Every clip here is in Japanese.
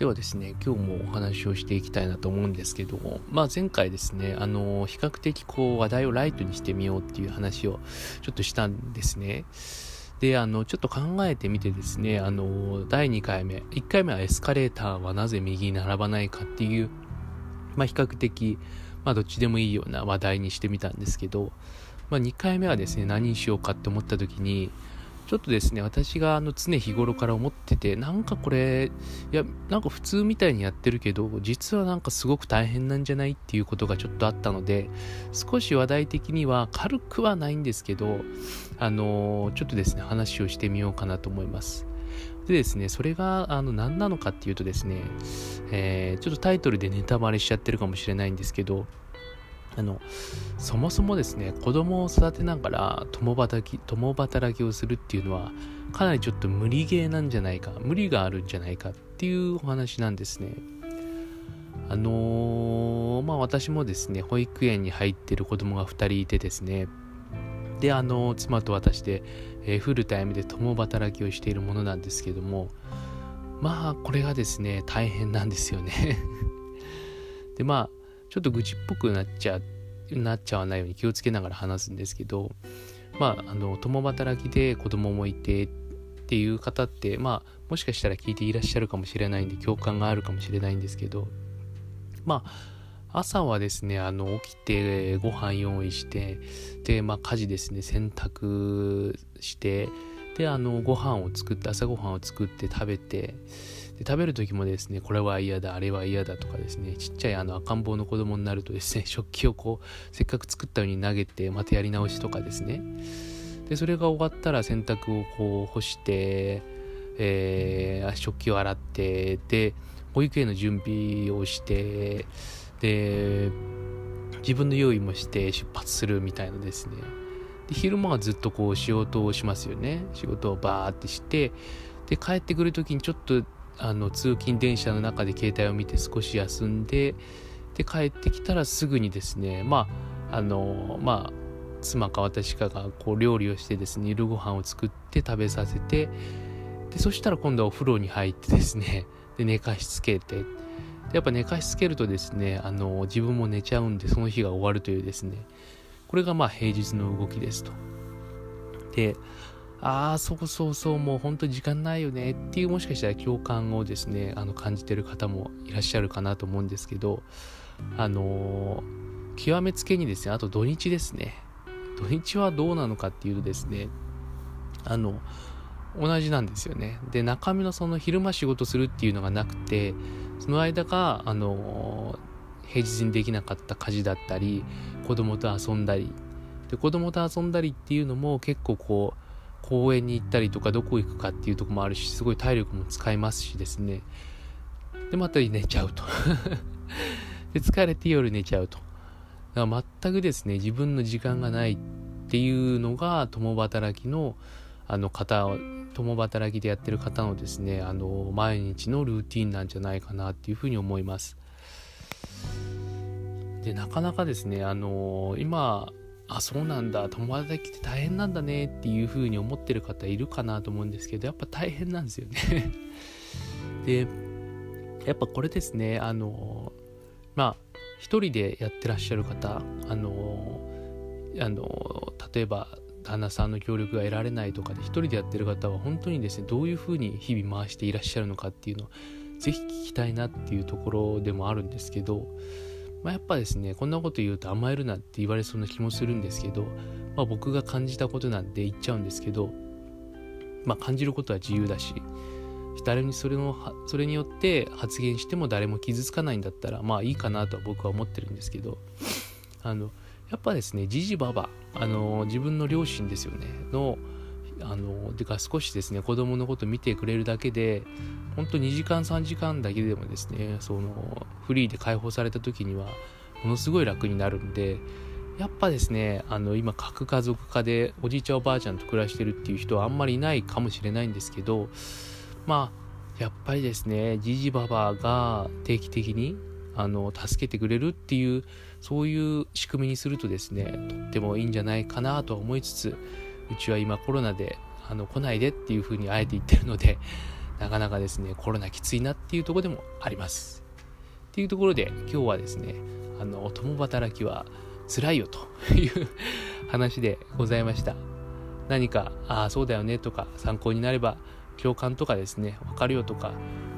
ではですね、今日もお話をしていきたいなと思うんですけども、まあ前回ですね、あの、比較的こう話題をライトにしてみようっていう話をちょっとしたんですね。で、あの、ちょっと考えてみてですね、あの、第2回目、1回目はエスカレーターはなぜ右に並ばないかっていう、まあ比較的、まあどっちでもいいような話題にしてみたんですけど、まあ2回目はですね、何にしようかって思った時に、ちょっとですね、私があの常日頃から思ってて、なんかこれ、いや、なんか普通みたいにやってるけど、実はなんかすごく大変なんじゃないっていうことがちょっとあったので、少し話題的には軽くはないんですけど、あのー、ちょっとですね、話をしてみようかなと思います。でですね、それがあの何なのかっていうとですね、えー、ちょっとタイトルでネタバレしちゃってるかもしれないんですけど、あのそもそもですね子供を育てながら共働き共働きをするっていうのはかなりちょっと無理ゲーなんじゃないか無理があるんじゃないかっていうお話なんですね。あのー、まあ私もですね保育園に入ってる子供が2人いてですねであの妻と私で、えー、フルタイムで共働きをしているものなんですけどもまあこれがですね大変なんですよね。でまあちょっと愚痴っぽくなっちゃなっちゃわないように気をつけながら話すんですけどまああの共働きで子供もいてっていう方ってまあもしかしたら聞いていらっしゃるかもしれないんで共感があるかもしれないんですけどまあ朝はですねあの起きてご飯用意してでまあ家事ですね洗濯してであのご飯を作って朝ご飯を作って食べてで食べる時もですねこれは嫌だあれは嫌だとかですねちっちゃいあの赤ん坊の子供になるとですね 食器をこうせっかく作ったように投げてまたやり直しとかですね。でそれが終わったら洗濯をこう干して、えー、食器を洗ってで保育園の準備をしてで自分の用意もして出発するみたいなですね。で昼間はずっとこう仕事をしますよね。仕事をバーってしてで帰ってくる時にちょっとあの通勤電車の中で携帯を見て少し休んでで帰ってきたらすぐにですねまああのまあ妻か私かがこう料理をしてですね夜ご飯を作って食べさせてでそしたら今度はお風呂に入ってですね で寝かしつけて。やっぱ寝かしつけるとですねあの自分も寝ちゃうんでその日が終わるというですねこれがまあ平日の動きですと。でああ、そうそうそう、もう本当に時間ないよねっていうもしかしたら共感をですね、あの感じてる方もいらっしゃるかなと思うんですけど、あのー、極めつけにですね、あと土日ですね。土日はどうなのかっていうとですね、あの、同じなんですよね。で、中身のその昼間仕事するっていうのがなくて、その間が、あのー、平日にできなかった家事だったり、子供と遊んだり、で、子供と遊んだりっていうのも結構こう、公園に行ったりとかどこ行くかっていうとこもあるしすごい体力も使いますしですね。でまた寝ちゃうと。で疲れて夜寝ちゃうと。だから全くですね自分の時間がないっていうのが共働きのあの方共働きでやってる方のですねあの毎日のルーティンなんじゃないかなっていうふうに思います。でなかなかですねあの今あそうなんだ。友達って大変なんだねっていう風に思ってる方いるかなと思うんですけどやっぱ大変なんですよね。でやっぱこれですねあのまあ一人でやってらっしゃる方あのあの例えば旦那さんの協力が得られないとかで一人でやってる方は本当にですねどういう風に日々回していらっしゃるのかっていうのをぜひ聞きたいなっていうところでもあるんですけどまあ、やっぱですねこんなこと言うと甘えるなって言われそうな気もするんですけど、まあ、僕が感じたことなんで言っちゃうんですけど、まあ、感じることは自由だし誰にそれのそれによって発言しても誰も傷つかないんだったらまあいいかなとは僕は思ってるんですけどあのやっぱですねじじばばあの自分の両親ですよねのあのてか少しですね子供のこと見てくれるだけで本当2時間3時間だけでもですねそのフリーで解放された時にはものすごい楽になるんでやっぱですねあの今核家族化でおじいちゃんおばあちゃんと暮らしてるっていう人はあんまりいないかもしれないんですけどまあやっぱりですねじじばばが定期的にあの助けてくれるっていうそういう仕組みにするとですねとってもいいんじゃないかなとは思いつつうちは今コロナであの来ないでっていうふうにあえて言ってるので なかなかですね、コロナきついなっていうとこでもあります。っていうところで、今日はですね、あの、共働きは辛いよという話でございました。何か、ああ、そうだよねとか、参考になれば、共感とかですね、わかるよとか、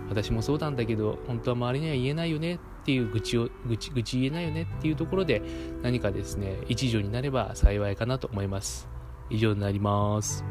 私もそうなんだけど、本当は周りには言えないよねっていう愚痴を、愚痴、愚痴言えないよねっていうところで、何かですね、一助になれば幸いかなと思います。以上になります。